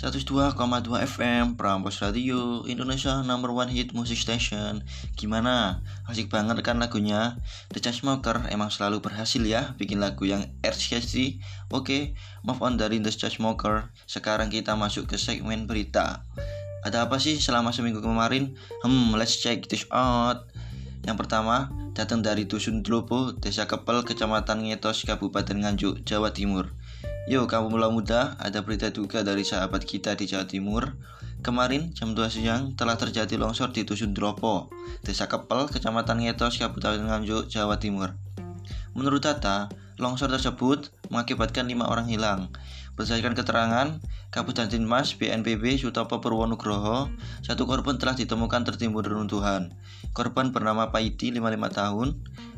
102,2 FM Prambos Radio Indonesia number one hit music station Gimana? Asik banget kan lagunya? The Chainsmokers emang selalu berhasil ya Bikin lagu yang RCSD Oke, move on dari The Chainsmokers Sekarang kita masuk ke segmen berita Ada apa sih selama seminggu kemarin? Hmm, let's check this out Yang pertama, datang dari Dusun Dlopo, Desa Kepel, Kecamatan Ngetos, Kabupaten Nganjuk, Jawa Timur Yo kamu mula muda, ada berita juga dari sahabat kita di Jawa Timur. Kemarin jam 2 siang telah terjadi longsor di Dusun Dropo, Desa Kepel, Kecamatan Ngetos, Kabupaten Nganjuk, Jawa Timur. Menurut data, longsor tersebut mengakibatkan lima orang hilang. Berdasarkan keterangan, Kabupaten Mas BNPB Sutopo Purwonugroho, satu korban telah ditemukan tertimbun reruntuhan. Korban bernama Paiti, 55 tahun,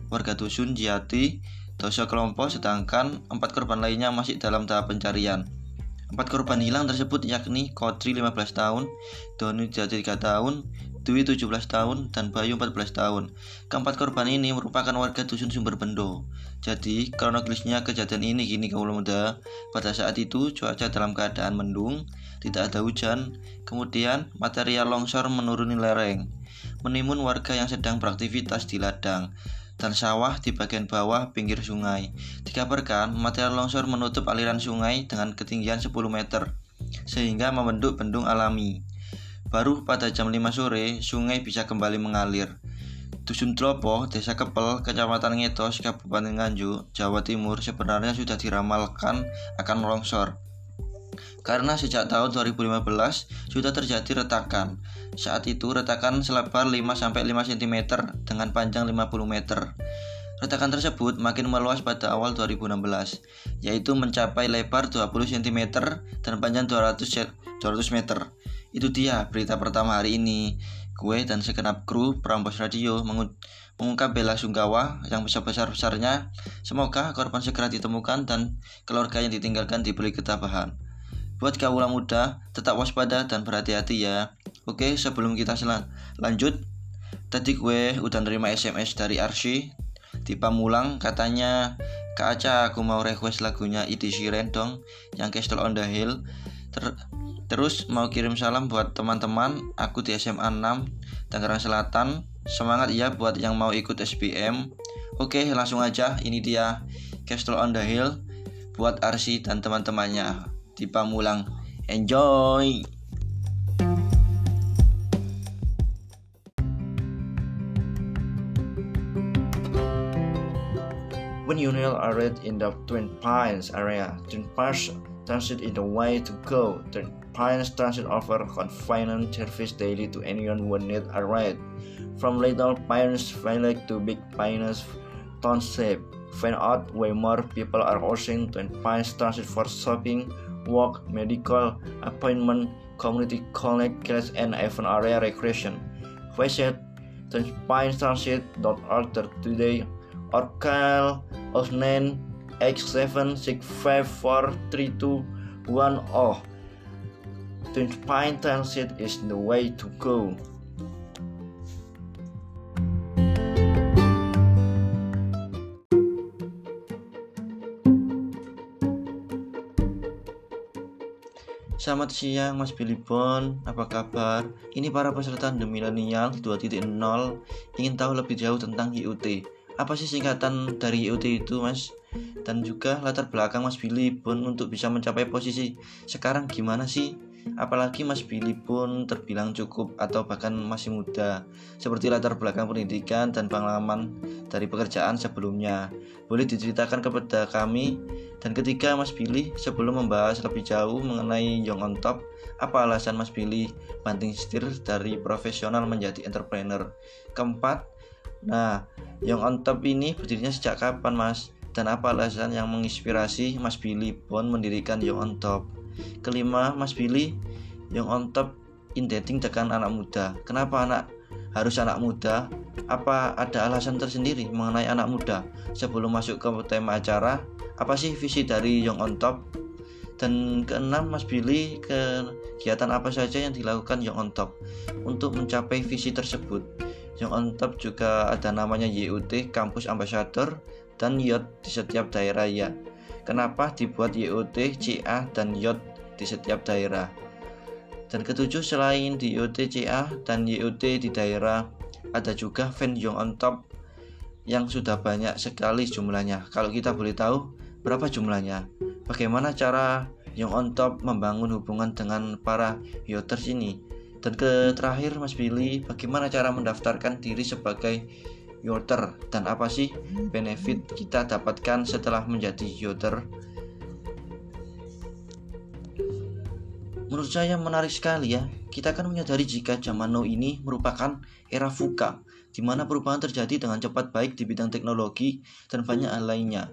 warga dusun Jati, dosa kelompok sedangkan empat korban lainnya masih dalam tahap pencarian. Empat korban hilang tersebut yakni Kotri 15 tahun, Doni Jati 3 tahun, Dwi 17 tahun, dan Bayu 14 tahun. Keempat korban ini merupakan warga dusun Sumber Bendo. Jadi, kronologisnya kejadian ini gini kaum muda. Pada saat itu cuaca dalam keadaan mendung, tidak ada hujan. Kemudian material longsor menuruni lereng, menimun warga yang sedang beraktivitas di ladang dan sawah di bagian bawah pinggir sungai. Dikabarkan, material longsor menutup aliran sungai dengan ketinggian 10 meter, sehingga membentuk bendung alami. Baru pada jam 5 sore, sungai bisa kembali mengalir. Dusun Tropo, Desa Kepel, Kecamatan Ngetos, Kabupaten Nganjuk, Jawa Timur sebenarnya sudah diramalkan akan longsor. Karena sejak tahun 2015 sudah terjadi retakan. Saat itu retakan selebar 5-5 cm dengan panjang 50 meter. Retakan tersebut makin meluas pada awal 2016, yaitu mencapai lebar 20 cm dan panjang 200, 200 meter. Itu dia berita pertama hari ini. Gue dan segenap kru Prambos Radio mengungkap bela sungkawa yang besar-besar-besarnya. Semoga korban segera ditemukan dan keluarga yang ditinggalkan diberi ketabahan. Buat kaula muda, tetap waspada dan berhati-hati ya. Oke, sebelum kita selan lanjut, tadi gue udah nerima SMS dari Arsy di Pamulang katanya Kak Aca aku mau request lagunya Iti Shiren dong yang Castle on the Hill. Ter terus mau kirim salam buat teman-teman aku di SMA 6 Tangerang Selatan. Semangat ya buat yang mau ikut SPM Oke langsung aja ini dia Castle on the Hill buat Arsy dan teman-temannya di Pamulang. Enjoy! When a red in the Twin Pines area, Twin Pines Transit is the way to go. Twin Pines Transit offer convenient service daily to anyone who needs a ride. From Little Pines Valley to Big Pines Township, find out where more people are using Twin Pines Transit for shopping, work, medical appointment, community connect, class, and even area recreation. Visit transpinetransit.org today or call 09 X7654321 Twin Pine Transit is the way to go. Selamat siang Mas Billy Bon, apa kabar? Ini para peserta The Millennial 2.0 ingin tahu lebih jauh tentang IoT. Apa sih singkatan dari IoT itu Mas? Dan juga latar belakang Mas Billy Bon untuk bisa mencapai posisi sekarang gimana sih? Apalagi Mas Billy pun terbilang cukup atau bahkan masih muda Seperti latar belakang pendidikan dan pengalaman dari pekerjaan sebelumnya. Boleh diceritakan kepada kami? Dan ketiga Mas Billy sebelum membahas lebih jauh mengenai Young on Top Apa alasan Mas Billy banting setir dari profesional menjadi entrepreneur? Keempat Nah, Young on Top ini berdirinya sejak kapan Mas? Dan apa alasan yang menginspirasi Mas Billy Bon mendirikan Young on Top? Kelima, Mas Billy yang on top in dengan anak muda. Kenapa anak harus anak muda? Apa ada alasan tersendiri mengenai anak muda? Sebelum masuk ke tema acara, apa sih visi dari Young on Top? Dan keenam, Mas Billy, kegiatan apa saja yang dilakukan Young on Top untuk mencapai visi tersebut? Young on Top juga ada namanya YUT, Kampus Ambassador, dan YOT di setiap daerah ya. Kenapa dibuat YOT, CA, dan YOT di setiap daerah? Dan ketujuh selain di YOTCA dan YOT di daerah ada juga fan Young on top yang sudah banyak sekali jumlahnya. Kalau kita boleh tahu berapa jumlahnya? Bagaimana cara Young on top membangun hubungan dengan para yoters ini? Dan ke terakhir Mas Billy, bagaimana cara mendaftarkan diri sebagai yoter dan apa sih benefit kita dapatkan setelah menjadi yoter? Menurut saya menarik sekali ya. Kita akan menyadari jika zaman now ini merupakan era VUCA, di mana perubahan terjadi dengan cepat baik di bidang teknologi dan banyak hal lainnya.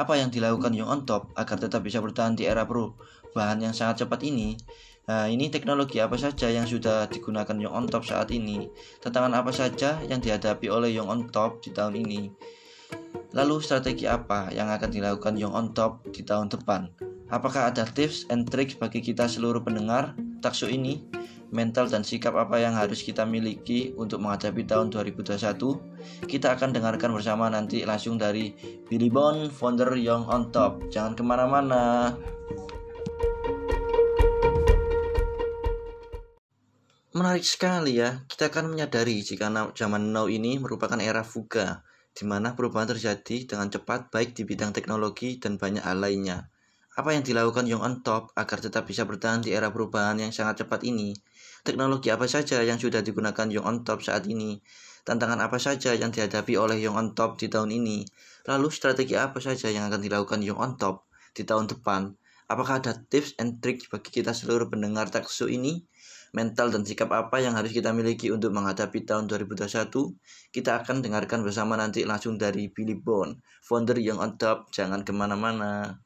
Apa yang dilakukan Young on Top agar tetap bisa bertahan di era perubahan yang sangat cepat ini? Nah, ini teknologi apa saja yang sudah digunakan Young on Top saat ini? Tantangan apa saja yang dihadapi oleh Young on Top di tahun ini? Lalu strategi apa yang akan dilakukan Young on Top di tahun depan? Apakah ada tips and tricks bagi kita seluruh pendengar taksu ini? Mental dan sikap apa yang harus kita miliki untuk menghadapi tahun 2021? Kita akan dengarkan bersama nanti langsung dari Billy Bond, founder Young on Top. Jangan ke mana-mana. Menarik sekali ya, kita akan menyadari jika zaman now ini merupakan era fuga, di mana perubahan terjadi dengan cepat baik di bidang teknologi dan banyak hal lainnya. Apa yang dilakukan Young on Top agar tetap bisa bertahan di era perubahan yang sangat cepat ini? Teknologi apa saja yang sudah digunakan Young on Top saat ini? Tantangan apa saja yang dihadapi oleh Young on Top di tahun ini? Lalu strategi apa saja yang akan dilakukan Young on Top di tahun depan? Apakah ada tips and tricks bagi kita seluruh pendengar taksu ini? Mental dan sikap apa yang harus kita miliki untuk menghadapi tahun 2021? Kita akan dengarkan bersama nanti langsung dari Billy Bond, founder Young on Top. Jangan ke mana-mana.